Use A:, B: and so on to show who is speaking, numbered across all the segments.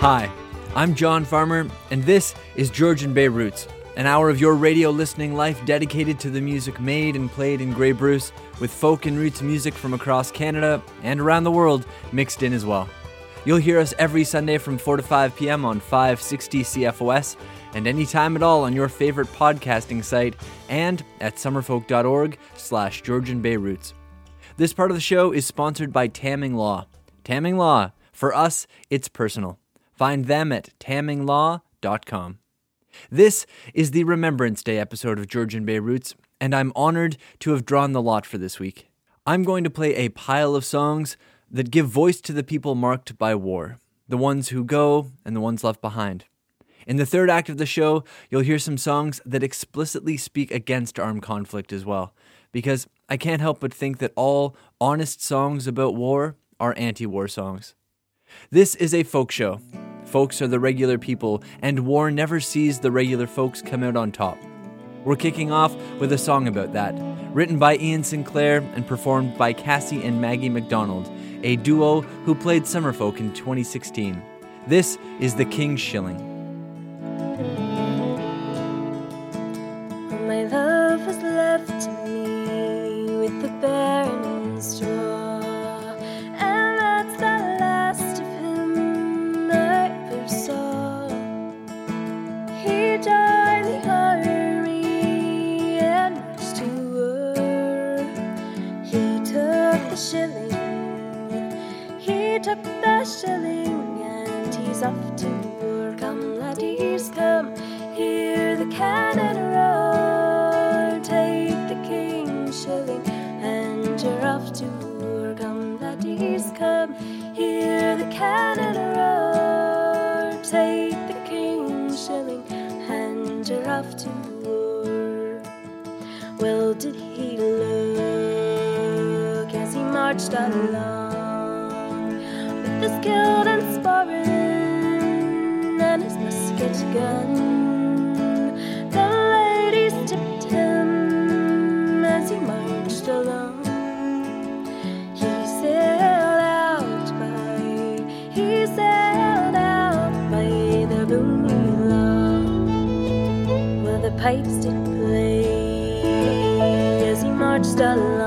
A: Hi, I'm John Farmer, and this is Georgian Bay Roots, an hour of your radio listening life dedicated to the music made and played in Grey Bruce, with folk and roots music from across Canada and around the world mixed in as well. You'll hear us every Sunday from 4 to 5 p.m. on 560 CFOS, and anytime at all on your favorite podcasting site and at summerfolk.org slash Georgian Bay Roots. This part of the show is sponsored by Tamming Law. Tamming Law, for us, it's personal. Find them at tamminglaw.com. This is the Remembrance Day episode of Georgian Bay Roots, and I'm honored to have drawn the lot for this week. I'm going to play a pile of songs that give voice to the people marked by war, the ones who go and the ones left behind. In the third act of the show, you'll hear some songs that explicitly speak against armed conflict as well, because I can't help but think that all honest songs about war are anti war songs. This is a folk show. Folks are the regular people, and war never sees the regular folks come out on top. We're kicking off with a song about that, written by Ian Sinclair and performed by Cassie and Maggie MacDonald, a duo who played Summerfolk in 2016. This is The King's Shilling.
B: My love has left me with the barren straw, shilling, and he's off to war. Come, laddies, come, hear the cannon roar. Take the king's shilling, and you're off to war. Come, laddies, come, hear the cannon roar. Take the king's shilling, and you're off to war. Well, did he look as he marched along with his guild and his musket gun? The ladies tipped him as he marched along. He sailed out by, he sailed out by the boony lawn where the pipes did play as he marched along.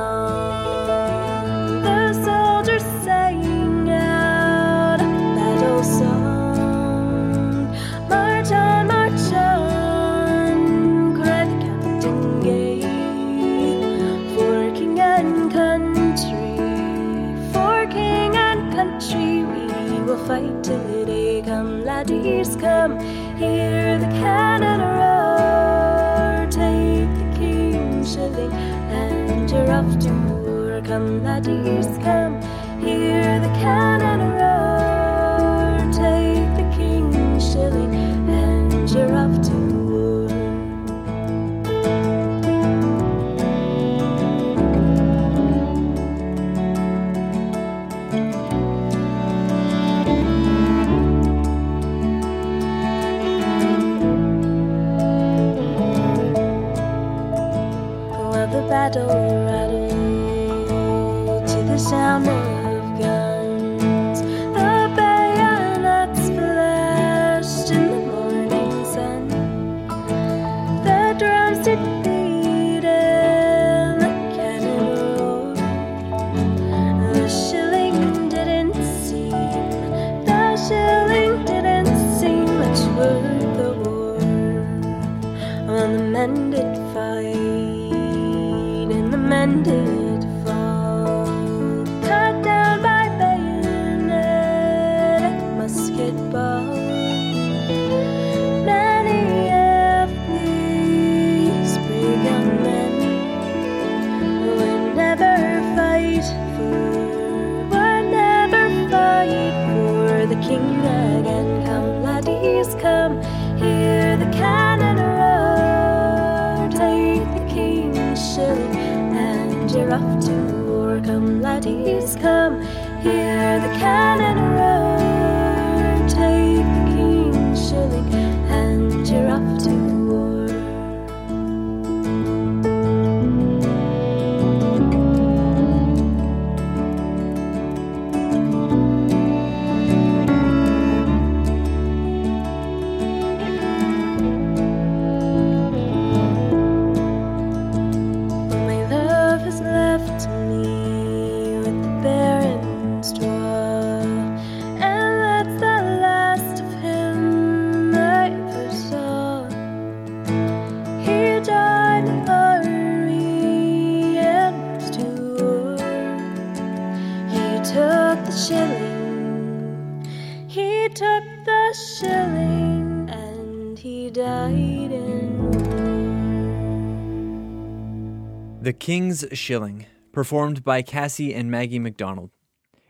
B: King's Shilling,
A: performed by Cassie and Maggie MacDonald.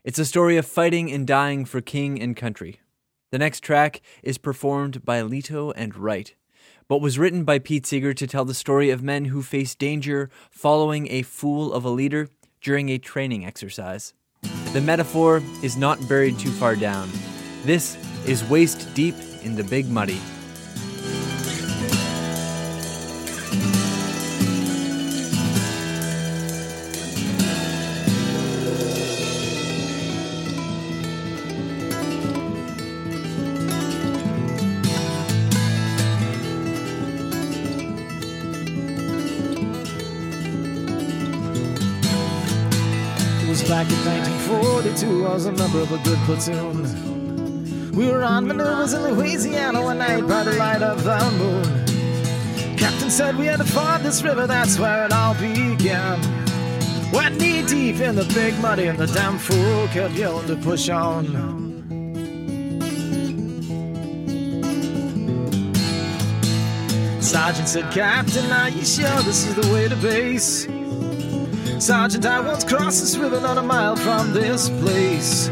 A: It's a story of fighting and dying for king and country. The next track is performed by Leto and Wright, but was written by Pete Seeger to tell the story of men who face danger following a fool of a leader during a training exercise. The metaphor is not buried too far down. This is waist deep in the big muddy.
C: Was a member of a good platoon. We were on maneuvers in Louisiana one night by the light of the moon. Captain said we had to ford this river, that's where it all began. Wet knee deep in the big muddy, and the damn fool kept yelling to push on. Sergeant said, Captain, are you sure this is the way to base? Sergeant, I once crossed this river not a mile from this place.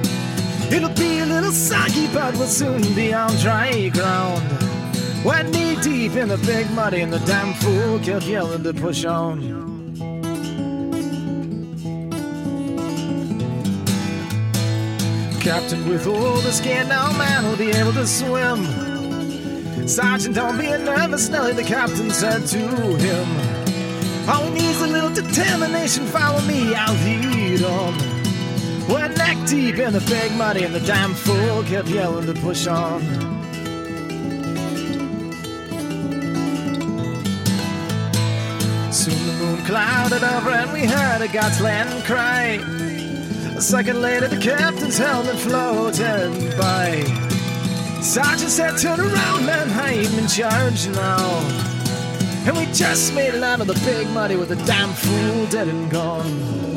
C: It'll be a little soggy, but we'll soon be on dry ground. Wet knee deep in the big muddy, and the damn fool kept yelling to push on. Captain, with all the skin, no man will be able to swim. Sergeant, don't be a nervous, Nelly, the captain said to him. All he needs a little determination. Follow me, I'll lead on. We're oh, neck deep in the big muddy, and the damn fool kept yelling to push on. Soon the moon clouded over, and we heard a Godsland cry. A second later, the captain's helmet floated by. Sergeant said, Turn around, man, I'm in charge now. And we just made it out of the big muddy with the damn fool dead and gone.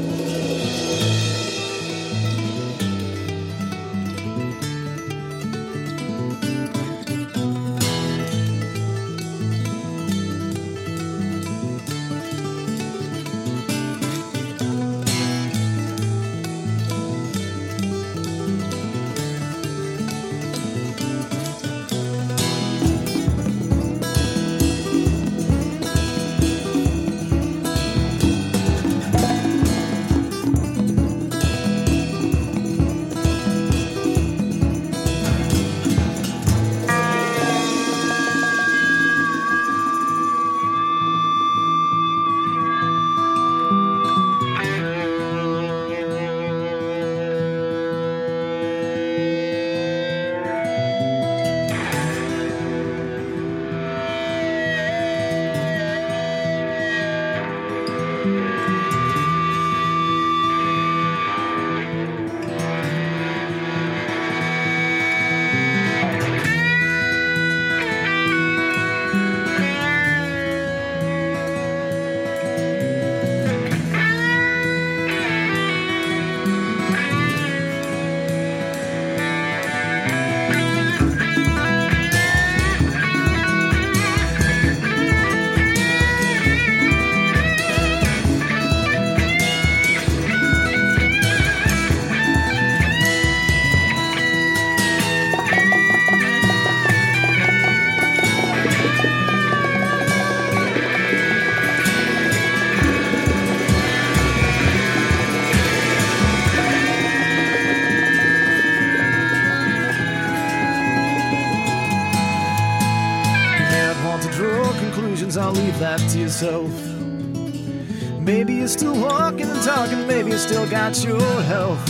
C: Still walking and talking, maybe you still got your health.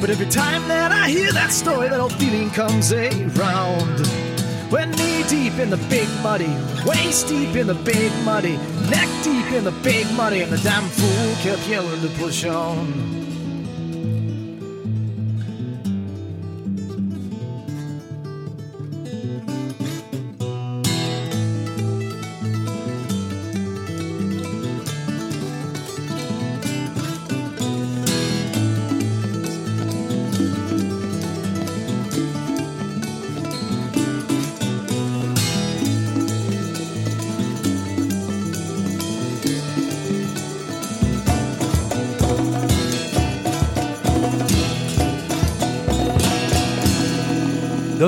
C: But every time that I hear that story, that old feeling comes around. When knee deep in the big muddy, waist deep in the big muddy, neck deep in the big muddy, and the damn fool kept yelling to push on.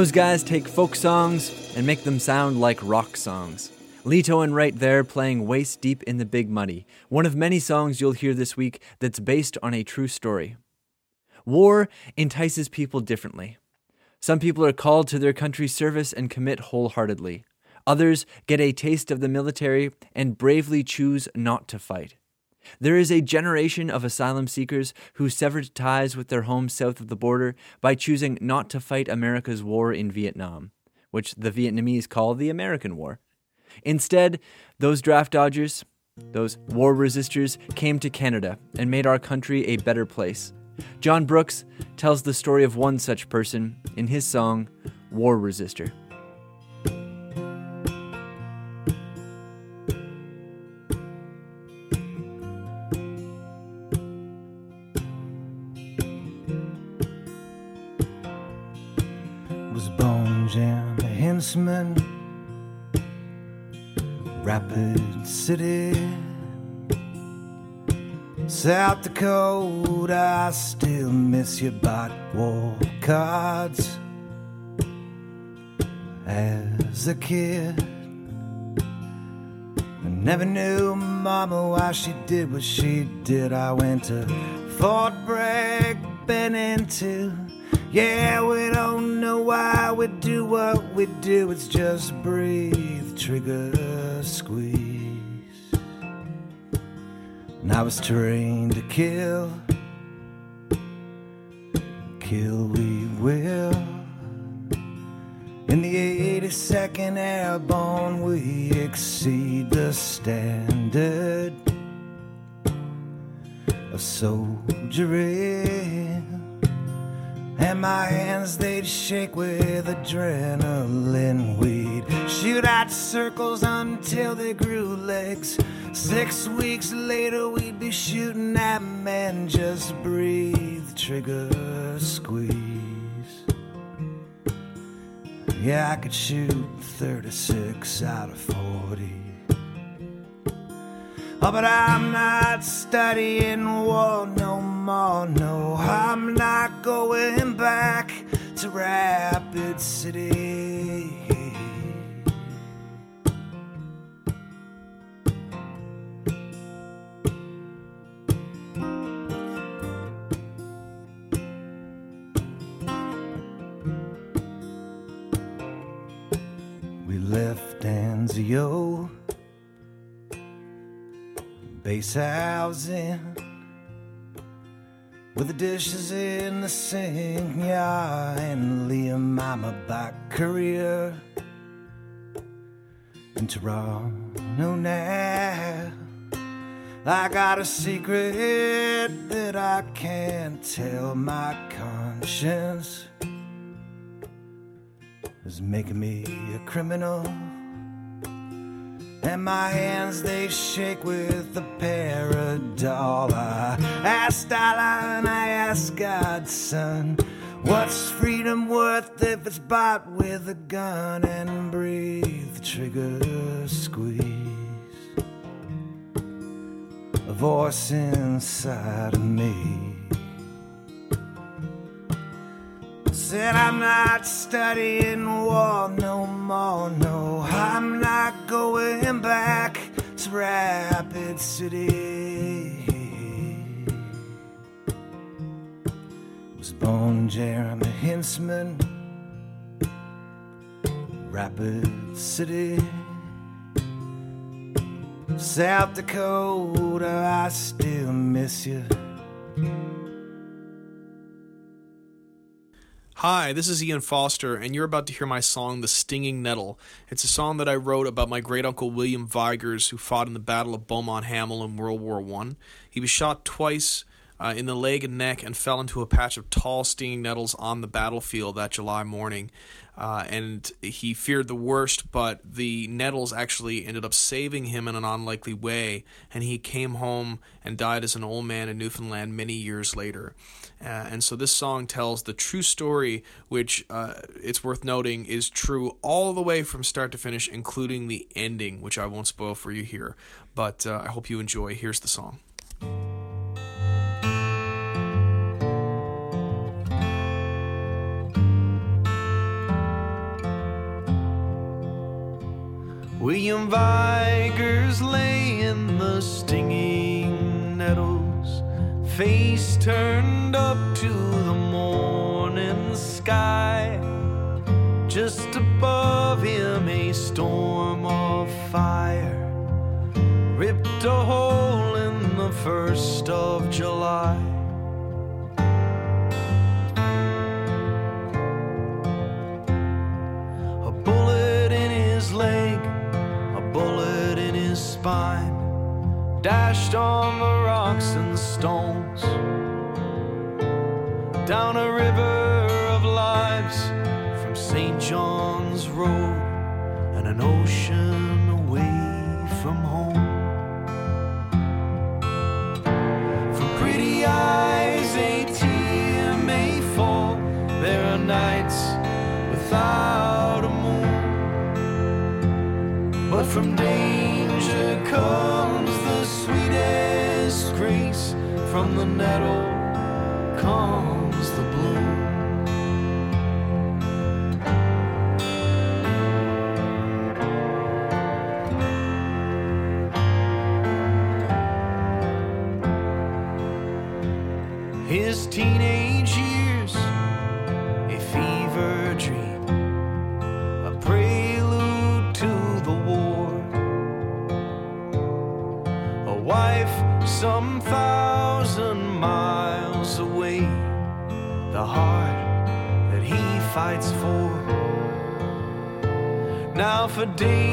A: Those guys take folk songs and make them sound like rock songs. Leto and Wright there playing Waist Deep in the Big Muddy, one of many songs you'll hear this week that's based on a true story. War entices people differently. Some people are called to their country's service and commit wholeheartedly. Others get a taste of the military and bravely choose not to fight. There is a generation of asylum seekers who severed ties with their homes south of the border by choosing not to fight America's war in Vietnam, which the Vietnamese call the American War. Instead, those draft dodgers, those war resistors, came to Canada and made our country a better place. Jon Brooks tells the story of one such person in his song, War Resistor.
D: Henchman, Rapid City, South Dakota. I still miss you, bought war cards as a kid. I never knew Mama why she did what she did. I went to Fort Bragg, Bennington. Yeah, we don't know why we do what we do. It's just breathe, trigger, squeeze. And I was trained to kill, kill we will. In the 82nd Airborne, we exceed the standard of soldiering. And my hands they'd shake with adrenaline. We'd shoot out circles until they grew legs. Six weeks later, we'd be shooting at men. Just breathe, trigger, squeeze. Yeah, I could shoot 36 out of 40. Oh, but I'm not studying war no more. No, I'm not going back to Rapid City. We left Anzio base housing with the dishes in the sink, yeah, and Liam, I'm a back courier in Toronto now. I got a secret that I can't tell my conscience is making me a criminal. And my hands they shake with the paradol. I asked Allah and I asked God, son, what's freedom worth if it's bought with a gun and breathe, trigger, squeeze? A voice inside of me said I'm not studying war no more. No, I'm not going back to Rapid City. Was born Jeremy Hinzman, Rapid City. South Dakota, I still miss you.
E: Hi, this is Ian Foster, and you're about to hear my song, The Stinging Nettle. It's a song that I wrote about my great uncle William Vigers, who fought in the Battle of Beaumont Hamel in World War I. He was shot twice uh, in the leg and neck and fell into a patch of tall, stinging nettles on the battlefield that July morning. Uh, and he feared the worst, but the nettles actually ended up saving him in an unlikely way, and he came home and died as an old man in Newfoundland many years later. Uh, and so this song tells the true story, which uh, it's worth noting is true all the way from start to finish, including the ending, which I won't spoil for you here. But uh, I hope you enjoy. Here's the song.
F: William Vigors lay in the stinging nettles, face turned up to the morning sky. Just above him, a storm of fire ripped a hole in the first of July. Dashed on the rocks and stones. Down a river of lives from St. John's Road and an ocean away from home. From pretty eyes, a tear may fall. There are nights without a moon. But from danger comes the nettle comes Now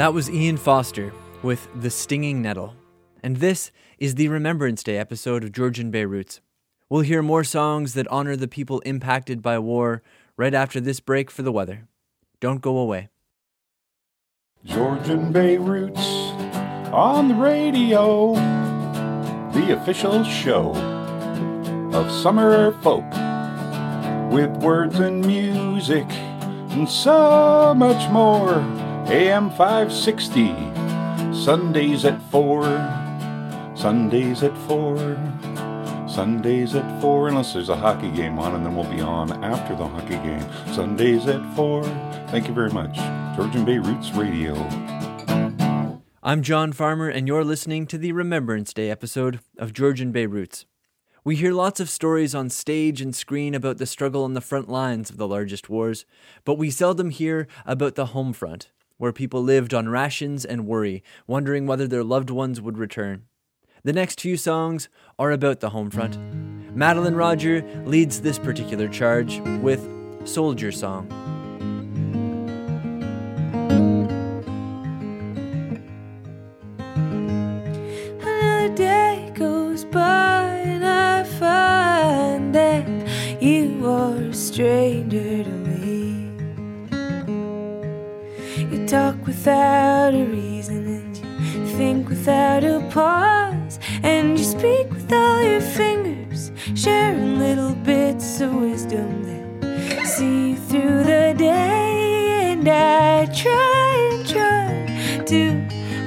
F: That was
A: Ian Foster with The Stinging Nettle. And this is the Remembrance Day episode of Georgian Bay Roots. We'll hear more songs that honor the people impacted by war right after this break for the weather. Don't go away.
G: Georgian Bay Roots on the radio, the official show of summer folk with words and music and so much more. AM 560, Sundays at 4, Sundays at 4, Sundays at 4, unless there's a hockey game on, and then we'll be on after the hockey game. Sundays at 4. Thank you very much. Georgian Bay Roots Radio.
A: I'm John Farmer, and you're listening to the Remembrance Day episode of Georgian Bay Roots. We hear lots of stories on stage and screen about the struggle on the front lines of the largest wars, but we seldom hear about the home front, where people lived on rations and worry, wondering whether their loved ones would return. The next few songs are about the home front. Madeleine Roger leads this particular charge with Soldier Song.
H: Another day goes by and I find that you are a stranger to talk without a reason and you think without a pause, and you speak with all your fingers, sharing little bits of wisdom that see you through the day. And I try and try to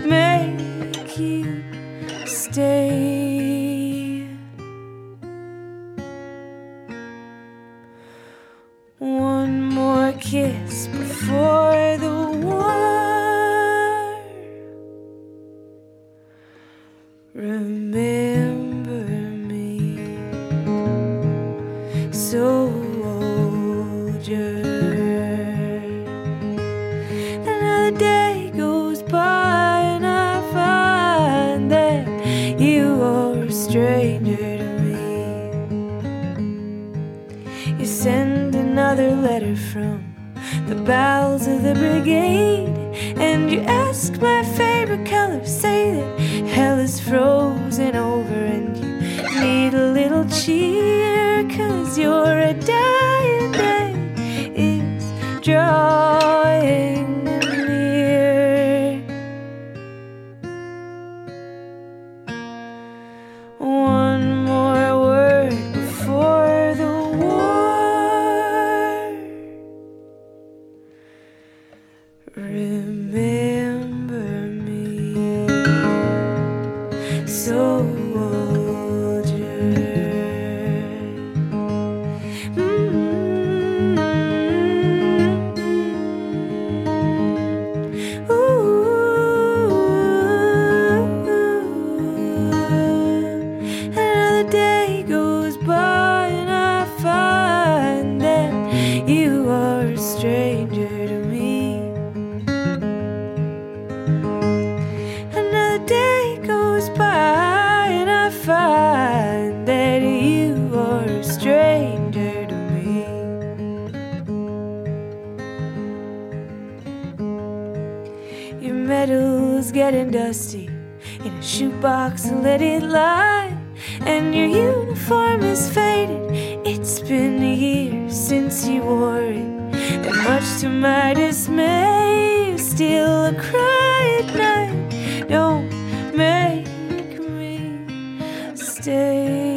H: make you stay. One more kiss before the war. Remember me, soldier. Another day goes by and I find that you are a stranger to me. You send another letter from the of the brigade, and you ask my favorite color. Say that hell is frozen over, and you need a little cheer, cause you're a stay.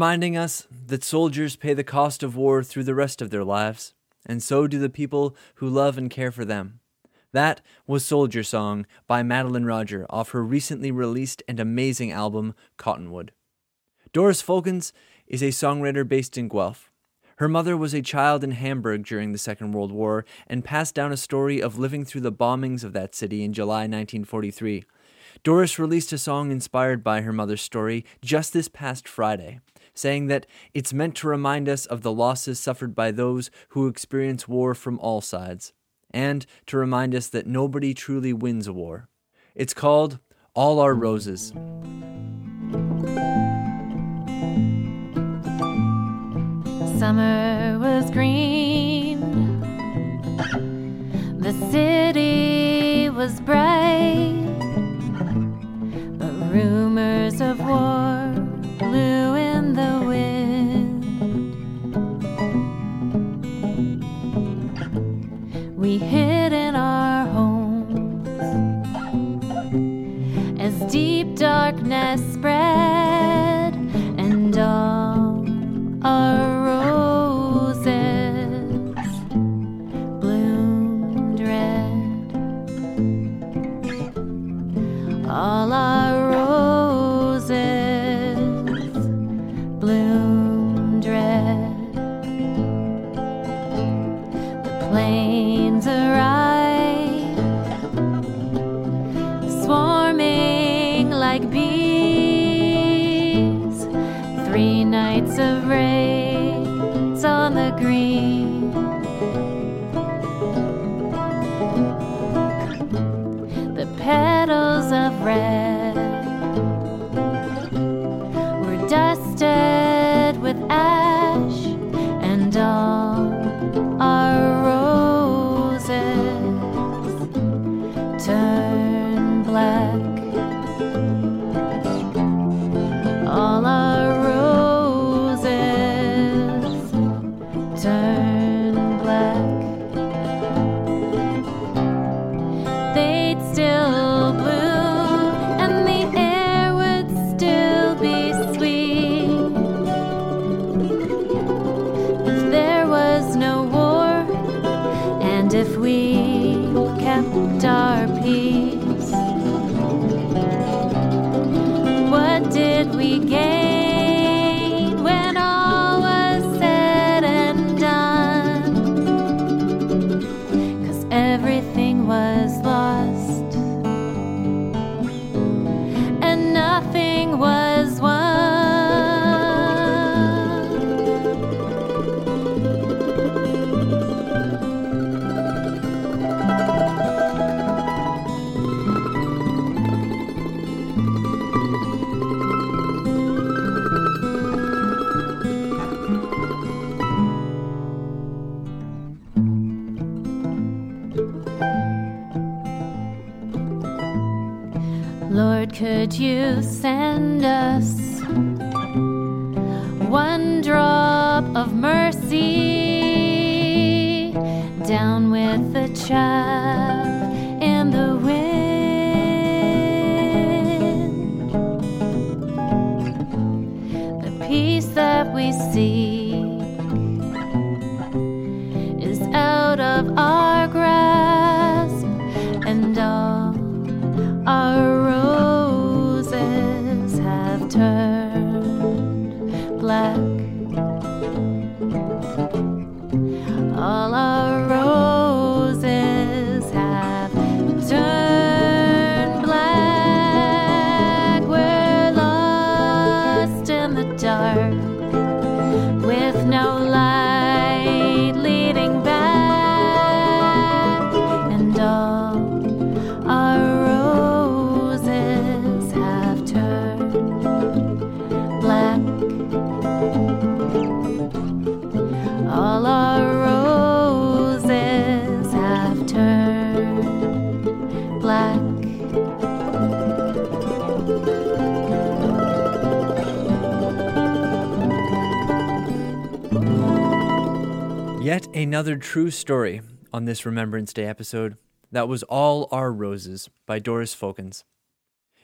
A: Reminding us that soldiers pay the cost of war through the rest of their lives, and so do the people who love and care for them. That was Soldier Song by Madeleine Roger off her recently released and amazing album, Cottonwood. Doris Folkens is a songwriter based in Guelph. Her mother was a child in Hamburg during the Second World War and passed down a story of living through the bombings of that city in July 1943. Doris released a song inspired by her mother's story just this past Friday, saying that it's meant to remind us of the losses suffered by those who experience war from all sides, and to remind us that nobody truly wins a war. It's called All Our Roses.
I: Summer was green. The city was bright. Send us
A: another true story on this Remembrance Day episode. That was All Our Roses by Doris Folkens.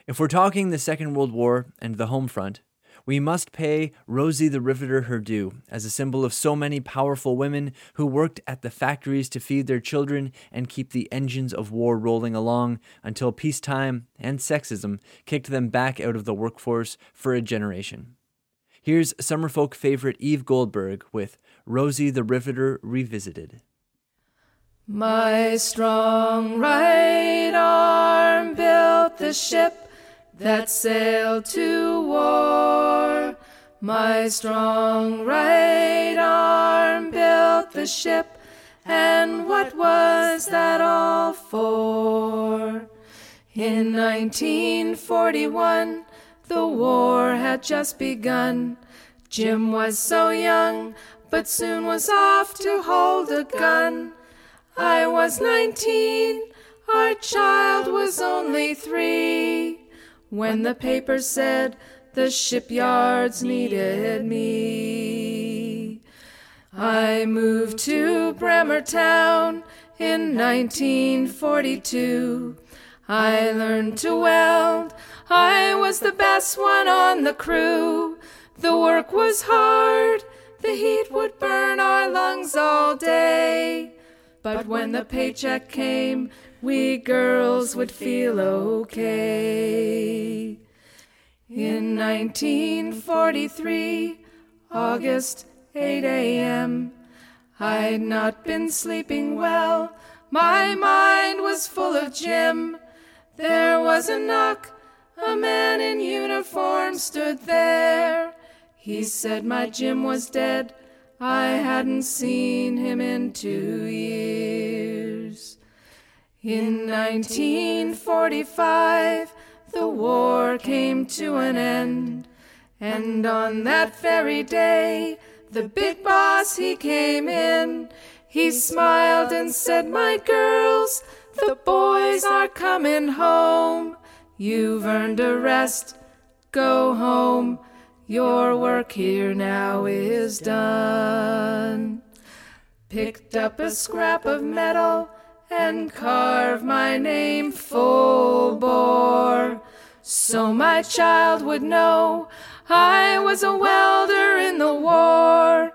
A: If we're talking the Second World War and the home front, we must pay Rosie the Riveter her due as a symbol of so many powerful women who worked at the factories to feed their children and keep the engines of war rolling along until peacetime and sexism kicked them back out of the workforce for a generation. Here's Summerfolk favorite Eve Goldberg with Rosie the Riveter Revisited.
J: My strong right arm built the ship that sailed to war. My strong right arm built the ship, and what was that all for? In 1941, the war had just begun. Jim was so young, but soon was off to hold a gun. I was 19, our child was only three. When the paper said the shipyards needed me, I moved to Bremerton in 1942. I learned to weld. I was the best one on the crew. The work was hard. The heat would burn our lungs all day. But when the paycheck came, we girls would feel okay. In 1943, August 8 a.m., I'd not been sleeping well. My mind was full of Jim. There was a knock. A man in uniform stood there. He said my Jim was dead. I hadn't seen him in two years. In 1945, the war came to an end. And on that very day, the big boss he came in. He smiled and said, My girls, the boys are coming home. You've earned a rest. Go home. Your work here now is done. Picked up a scrap of metal and carved my name full bore. So my child would know I was a welder in the war.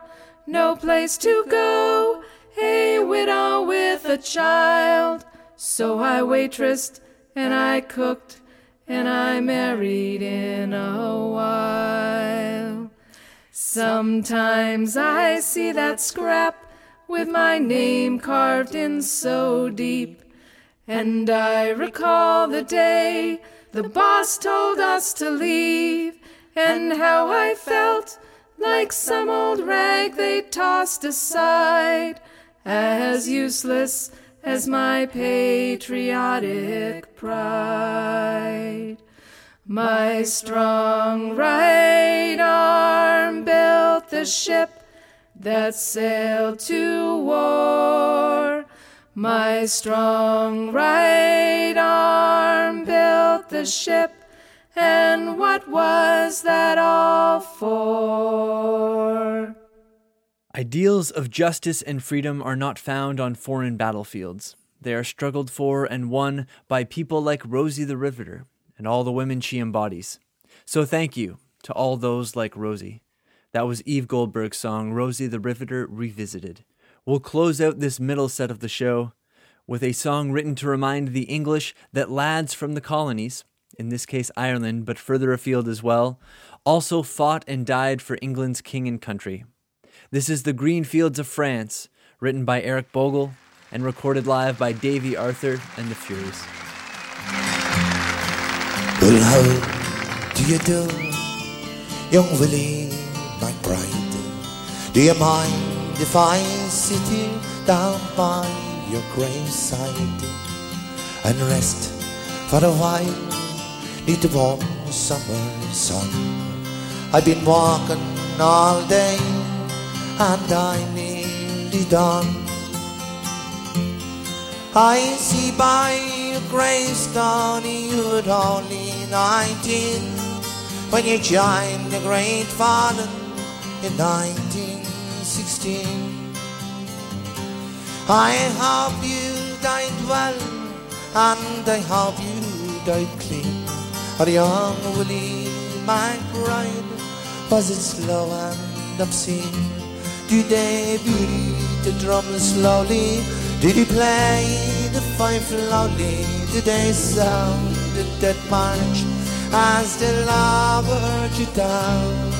J: No place to go, a widow with a child. So I waitressed and I cooked and I married in a while. Sometimes I see that scrap with my name carved in so deep, and I recall the day the boss told us to leave, and how I felt like some old rag they tossed aside as useless as my patriotic pride. My strong right arm built the ship that sailed to war. My strong right arm built the ship, and what was that all for?
A: Ideals of justice and freedom are not found on foreign battlefields. They are struggled for and won by people like Rosie the Riveter and all the women she embodies. So thank you to all those like Rosie. That was Eve Goldberg's song, Rosie the Riveter Revisited. We'll close out this middle set of the show with a song written to remind the English that lads from the colonies, in this case Ireland, but further afield as well, also fought and died for England's king and country. This is The Green Fields of France, written by Eric Bogle and recorded live by Davey Arthur and the Fureys.
K: Well, how do you do, young Willie McBride? Do you mind if I sit here down by your graveside and rest for a while? Need the warm summer sun. I've been walking all day and I'm nearly done. I see by your gravestone you were only nineteen when you joined the Great Fallen in 1916. I hope you died well and I hope you died clean. Our young Willie McBride was it slow and obscene? Did they beat the drum slowly? Did he play the fife loudly? Did they sound the dead march as they lowered you down?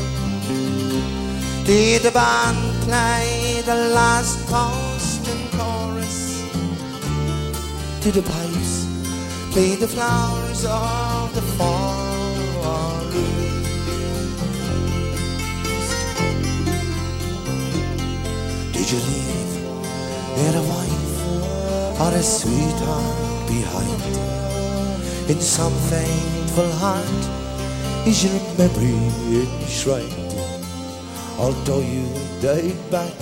K: Did the band play the last post and chorus? Did the pipes play the flowers of the forest? Did you leave there a wife or a sweetheart behind? In some faithful heart is your memory enshrined? Although you died back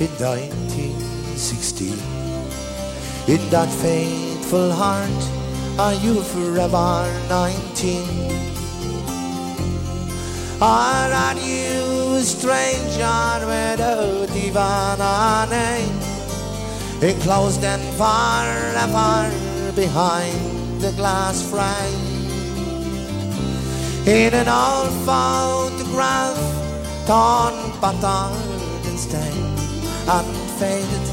K: in 1916, in that faithful heart are you forever 19? Or are you a stranger without even a name. Enclosed and far apart behind the glass frame. In an old photograph, torn, battered and stained, and faded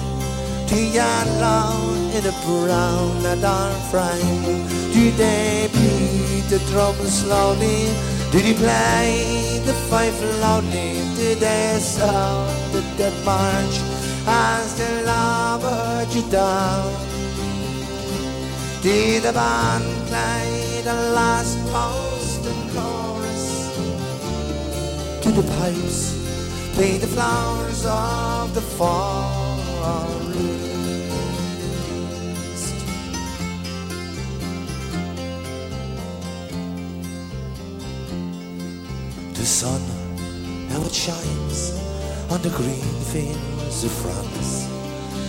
K: to yellow in a brown leather frame. Did they beat the drum slowly? Did he play the fife loudly? Did they sound the dead march as the lover you down? Did the band play the last post and chorus? Did the pipes play the flowers of the forest? The sun, now it shines on the green fields of France.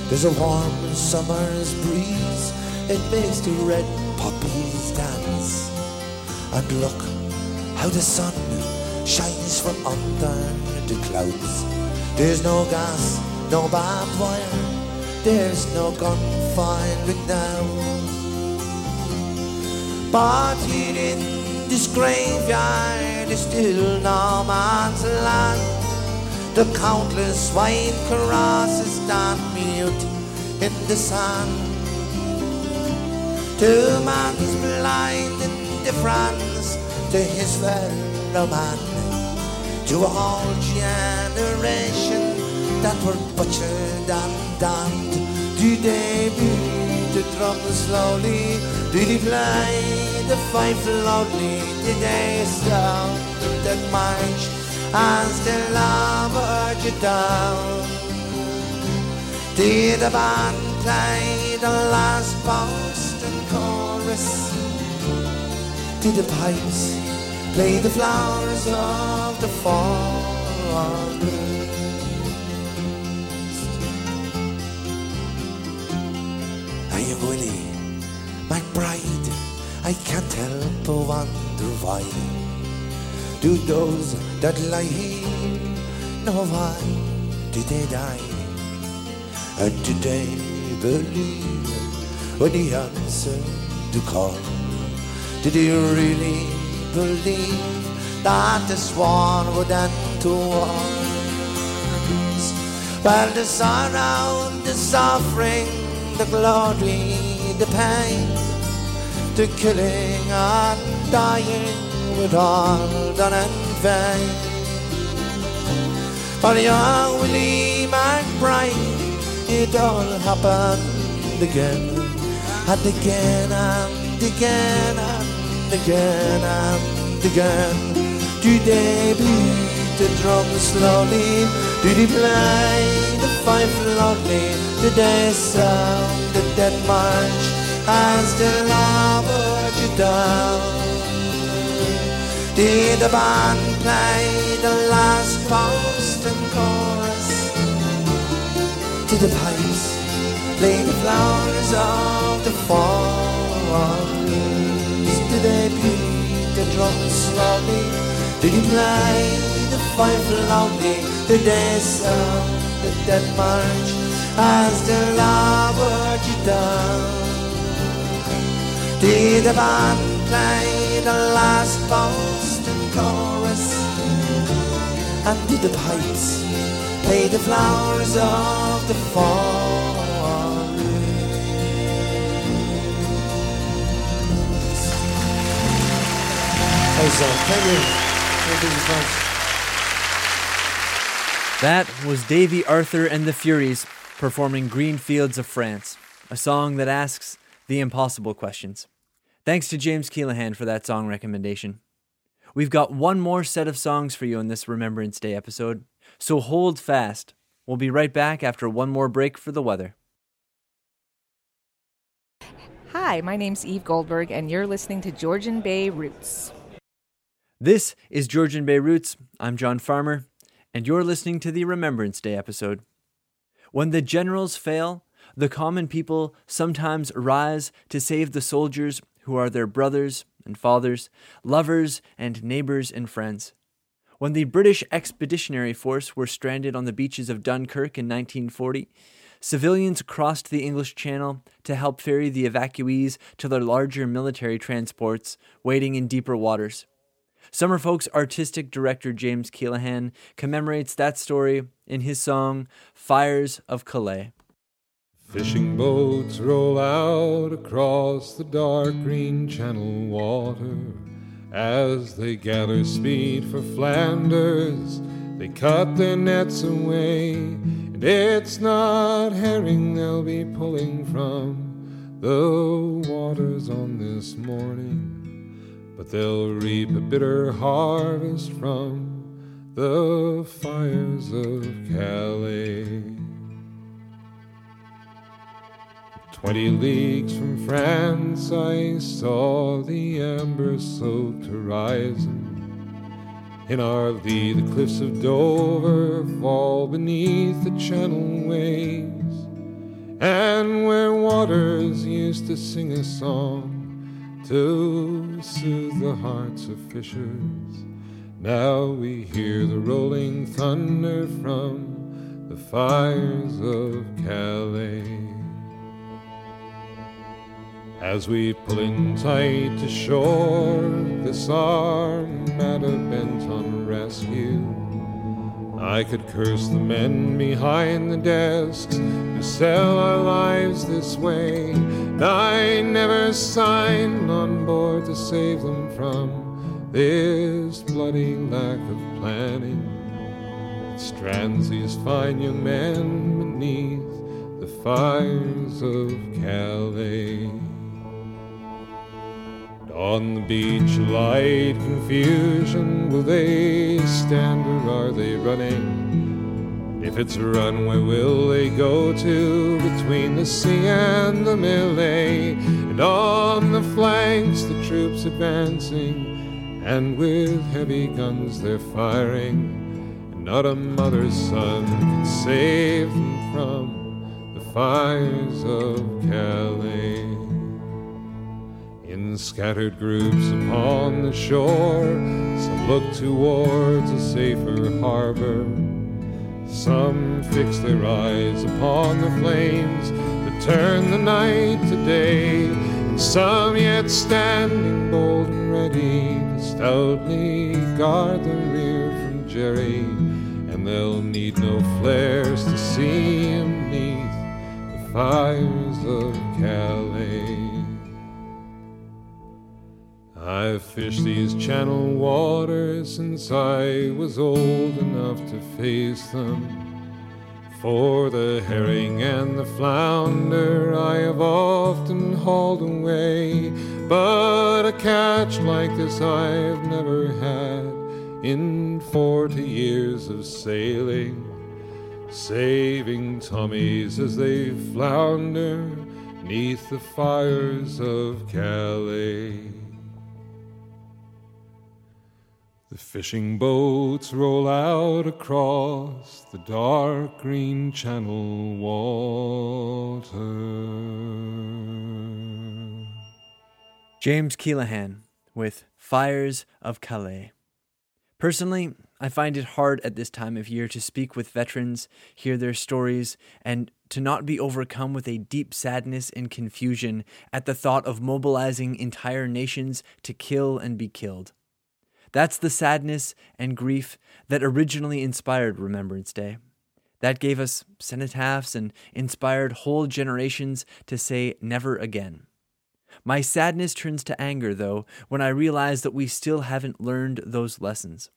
K: There's a warm summer's breeze, it makes the red poppies dance. And look how the sun shines from under the clouds. There's no gas, no barbed wire, there's no gunfire now. But in this graveyard is still no man's land. The countless white crosses stand mute in the sun. To man's blind indifference to his fellow man. To a whole generation that were butchered and damned. Did they beat the drum slowly? Did he play the fife loudly? Did they sound dead march as they lowered you down? Did the band play the last post and chorus? Did the pipes play the flowers of the forest? Am Willie McBride. I can't help but wonder why. Do those that er lie here know why did they er die? And did they believe when he answered the call? Did they er really believe that this one would end to wars? Well, the sorrow, the suffering, the glory, the pain, the killing and dying with all done in vain. For young Willie McBride, it all happened again and again and again and again and again. Did they beat the drum slowly? Did he play the fife loudly? Did they sound the dead march as the lover you down? Did the band play the last post and chorus? Did the pipes play the flowers of the forest? Did they beat the drums slowly? Did he play the fife loudly? Did they sound the dead march as the lover down? Did the band play the last post and chorus? And did the pipes play the flowers of the that? Thank you. Thank you, folks.
A: That was Davey Arthur and the Fureys performing Green Fields of France, a song that asks the impossible questions. Thanks to James Keelaghan for that song recommendation. We've got one more set of songs for you in this Remembrance Day episode, so hold fast. We'll be right back after one more break for the weather.
L: Hi, my name's Eve Goldberg, and you're listening to Georgian Bay Roots.
A: This is Georgian Bay Roots. I'm John Farmer, and you're listening to the Remembrance Day episode. When the generals fail, the common people sometimes rise to save the soldiers who are their brothers and fathers, lovers and neighbors and friends. When the British Expeditionary Force were stranded on the beaches of Dunkirk in 1940, civilians crossed the English Channel to help ferry the evacuees to their larger military transports waiting in deeper waters. Summerfolk's artistic director James Keelaghan commemorates that story in his song Fires of Calais.
M: Fishing boats roll out across the dark green channel water. As they gather speed for Flanders, they cut their nets away. And it's not herring they'll be pulling from the waters on this morning, but they'll reap a bitter harvest from the fires of Calais. Twenty leagues from France, I saw the amber soaked horizon. In our lee, the cliffs of Dover fall beneath the channel waves. And where waters used to sing a song to soothe the hearts of fishers, now we hear the rolling thunder from the fires of Calais. As we pull in tight to shore, this armada bent on rescue. I could curse the men behind the desks who sell our lives this way. I never signed on board to save them from this bloody lack of planning. It strands these fine young men beneath the fires of Calais. On the beach, light confusion. Will they stand or are they running? If it's a run, where will they go to? Between the sea and the melee. And on the flanks, the troops advancing. And with heavy guns, they're firing. And not a mother's son can save them from the fires of Calais. Scattered groups upon the shore, some look towards a safer harbor. Some fix their eyes upon the flames that turn the night to day, and some yet standing bold and ready to stoutly guard the rear from Jerry. And they'll need no flares to see him neath the fires of Calais. I've fished these channel waters since I was old enough to face them. For the herring and the flounder I have often hauled away, but a catch like this I've never had in forty years of sailing, saving Tommies as they flounder neath the fires of Calais. The fishing boats roll out across the dark green channel water.
A: James Keelaghan with Fires of Calais. Personally, I find it hard at this time of year to speak with veterans, hear their stories, and to not be overcome with a deep sadness and confusion at the thought of mobilizing entire nations to kill and be killed. That's the sadness and grief that originally inspired Remembrance Day. That gave us cenotaphs and inspired whole generations to say never again. My sadness turns to anger, though, when I realize that we still haven't learned those lessons.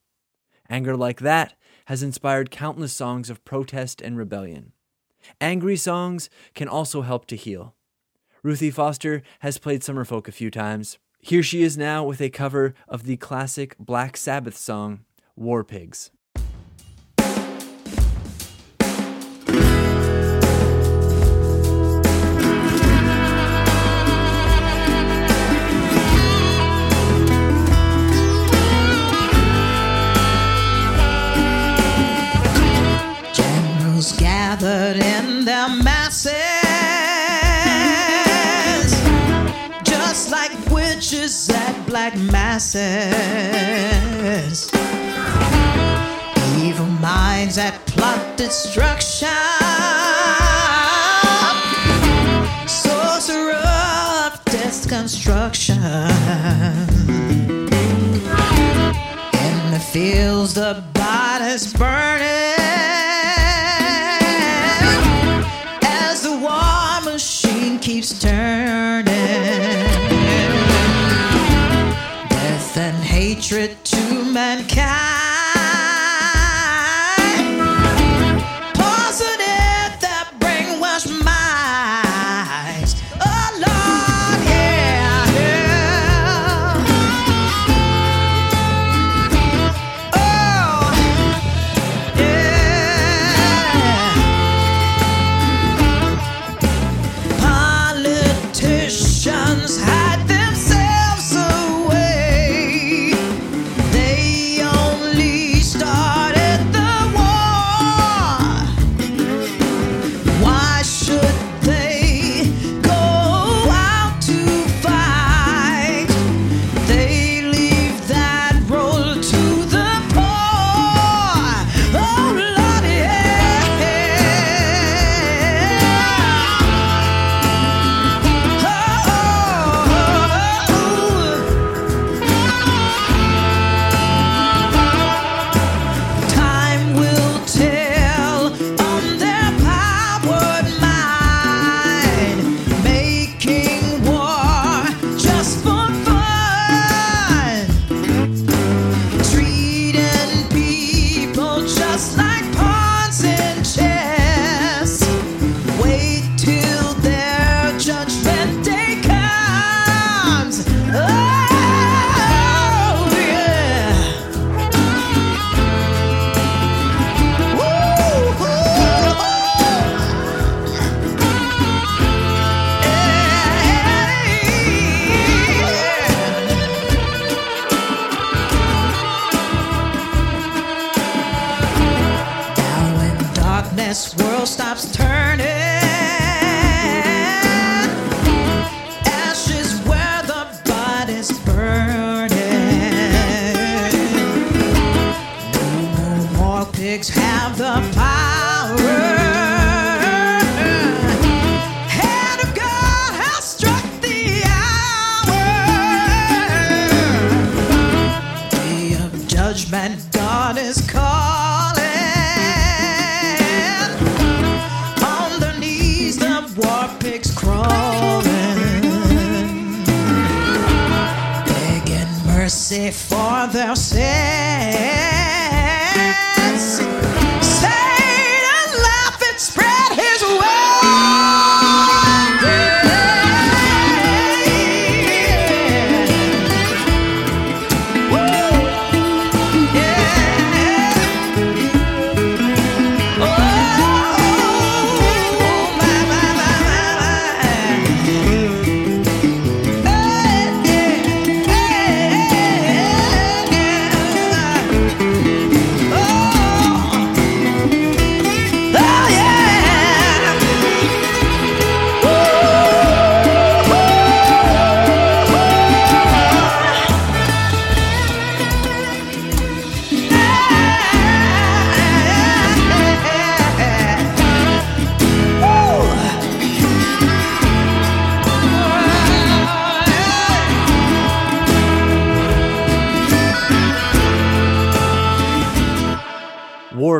A: Anger like that has inspired countless songs of protest and rebellion. Angry songs can also help to heal. Ruthie Foster has played Summerfolk a few times. Here she is now with a cover of the classic Black Sabbath song, War Pigs.
N: Gathered in their masses, witches at black masses. evil minds that plot destruction. Sorcerer of death's construction. In the fields, the bodies burning as the war machine keeps turning. Hatred to mankind.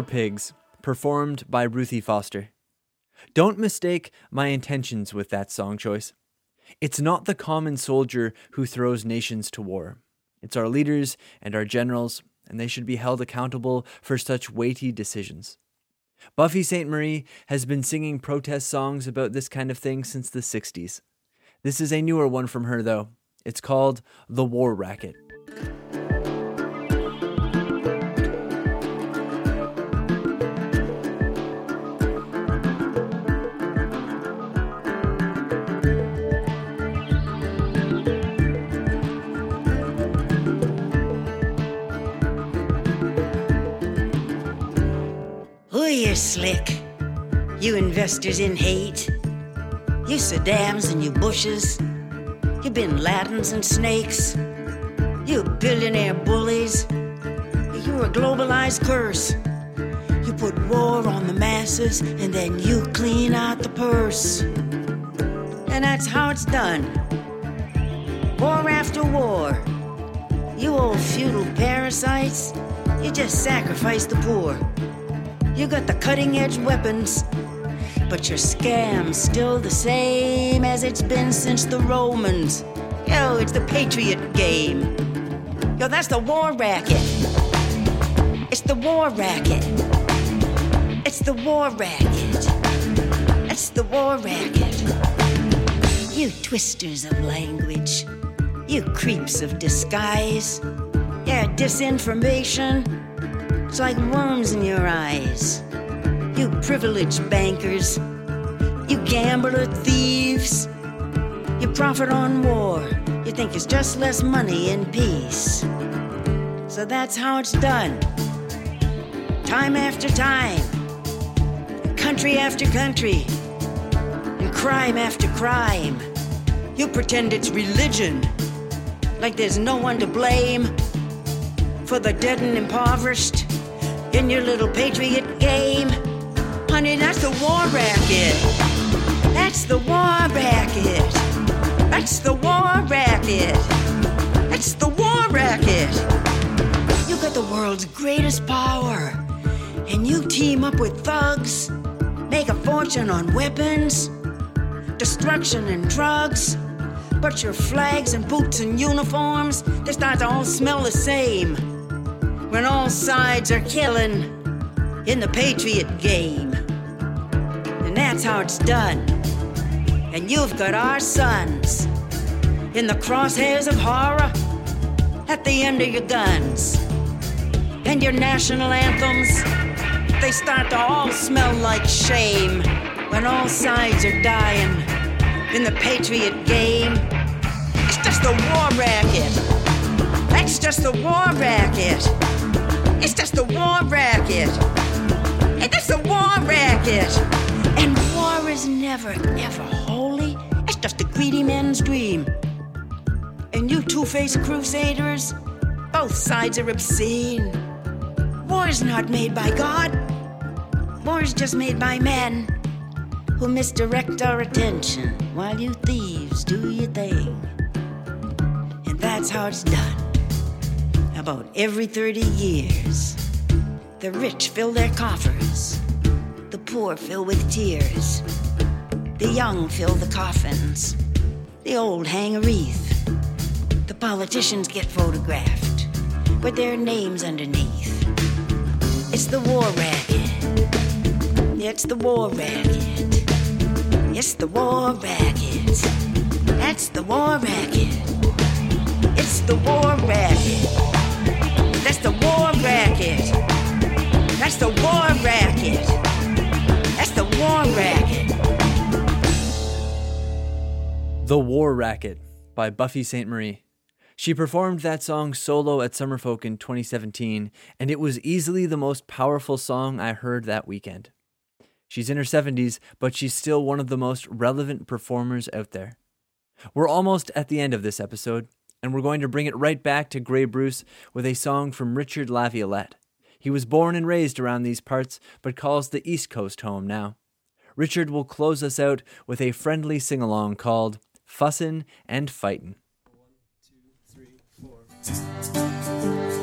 N: Pigs,
A: performed by Ruthie Foster. Don't mistake my intentions with that song choice. It's not the common soldier who throws nations to war. It's our leaders and our generals, and they should be held accountable for such weighty decisions. Buffy Sainte-Marie has been singing protest songs about this kind of thing since the 60s. This is a newer one from her, though. It's called The War Racket.
O: You're slick. You investors in hate. You Saddams and you Bushes. You Bin Ladens and snakes. You billionaire bullies. You're a globalized curse. You put war on the masses, and then you clean out the purse. And that's how it's done. War after war. You old feudal parasites, you just sacrifice the poor. You got the cutting edge weapons, but your scam's still the same as it's been since the Romans. Yo, it's the patriot game. Yo, that's the war racket. It's the war racket. It's the war racket. It's the war racket. You twisters of language. You creeps of disguise. Yeah, disinformation. It's like worms in your eyes. You privileged bankers. You gambler thieves. You profit on war. You think it's just less money in peace. So that's how it's done. Time after time. Country after country. And crime after crime. You pretend it's religion. Like there's no one to blame for the dead and impoverished in your little patriot game. Honey, that's the war racket. That's the war racket. That's the war racket. That's the war racket. You got the world's greatest power, and you team up with thugs, make a fortune on weapons, destruction and drugs. But your flags and boots and uniforms, they start to all smell the same when all sides are killing in the patriot game. And that's how it's done. And you've got our sons in the crosshairs of horror at the end of your guns. And your national anthems, they start to all smell like shame when all sides are dying in the patriot game. It's just the war racket. That's just the war racket. It's just a war racket. It's just a war racket. And war is never, ever holy. It's just a greedy man's dream. And you two faced crusaders, both sides are obscene. War's not made by God, war's just made by men who misdirect our attention while you thieves do your thing. And that's how it's done. About every 30 years, the rich fill their coffers, the poor fill with tears, the young fill the coffins, the old hang a wreath, the politicians get photographed with their names underneath. It's the war racket. It's the war racket. It's the war racket. That's the war racket. It's the war racket. That's the war racket. That's the war racket. That's the war racket.
A: The War Racket by Buffy Sainte-Marie. She performed that song solo at Summerfolk in 2017, and it was easily the most powerful song I heard that weekend. She's in her 70s, but she's still one of the most relevant performers out there. We're almost at the end of this episode, and we're going to bring it right back to Grey Bruce with a song from Richard Laviolette. He was born and raised around these parts, but calls the East Coast home now. Richard will close us out with a friendly sing along called Fussin' and Fightin'.
N: This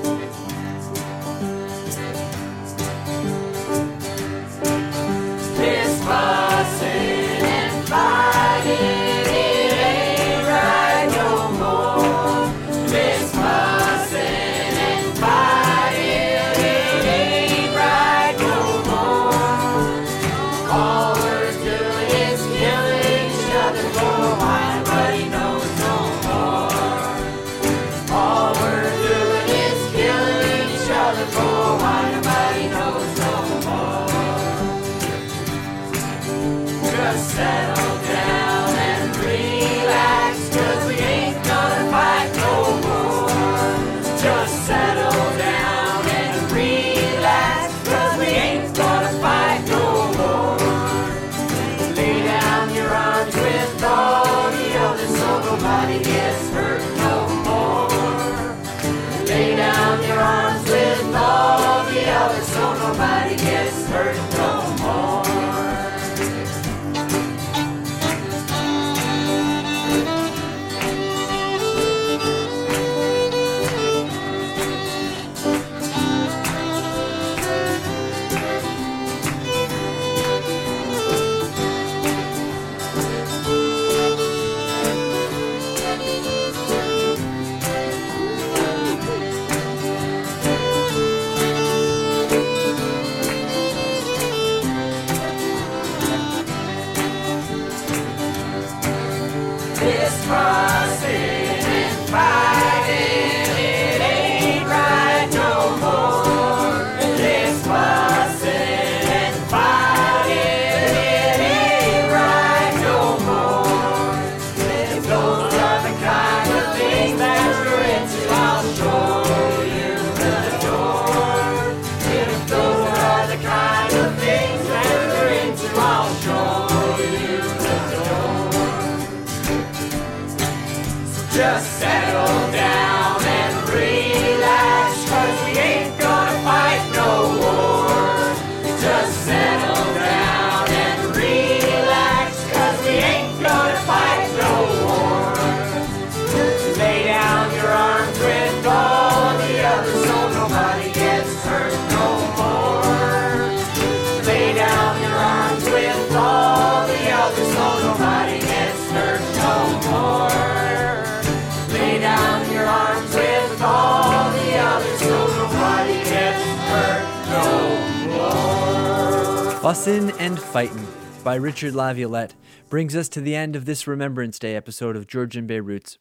F: Fussin' and Fightin' by Richard Laviolette brings us to the end of this Remembrance Day episode of Georgian Bay Roots.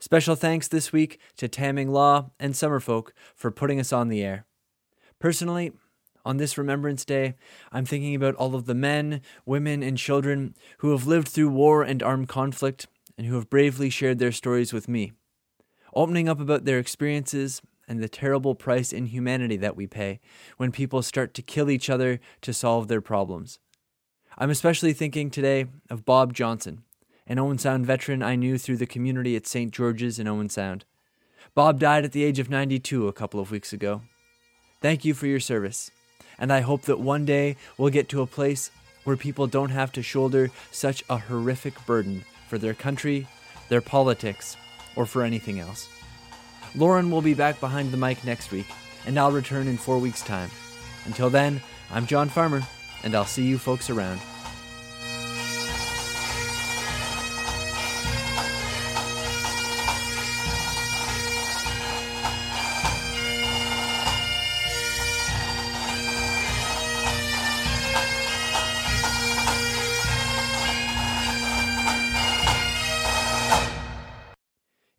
F: Special thanks this week to Tamming Law and Summerfolk for putting us on the air. Personally, on this Remembrance Day, I'm thinking about all of the men, women, and children who have lived through war and armed conflict and who have bravely shared their stories with me, opening up about their experiences and the terrible price in humanity that we pay when people start to kill each other to solve their problems. I'm especially thinking today of Bob Johnson, an Owen Sound veteran I knew through the community at St. George's in Owen Sound. Bob died at the age of 92 a couple of weeks ago. Thank you for your service, and I hope that one day we'll get to a place where people don't have to shoulder such a horrific burden for their country, their politics, or for anything else. Lauren will be back behind the mic next week, and I'll return in four weeks' time. Until then, I'm John Farmer, and I'll see you folks around.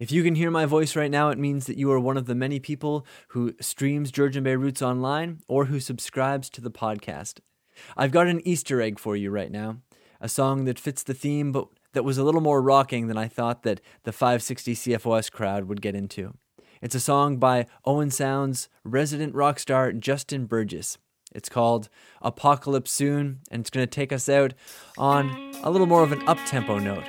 F: If you can hear my voice right now, it means that you are one of the many people who streams Georgian Bay Roots online or who subscribes to the podcast. I've got an Easter egg for you right now, a song that fits the theme, but that was a little more rocking than I thought that the 560 CFOS crowd would get into. It's a song by Owen Sound's resident rock star Justin Burgess. It's called Apocalypse Soon, and it's going to take us out on a little more of an up tempo note.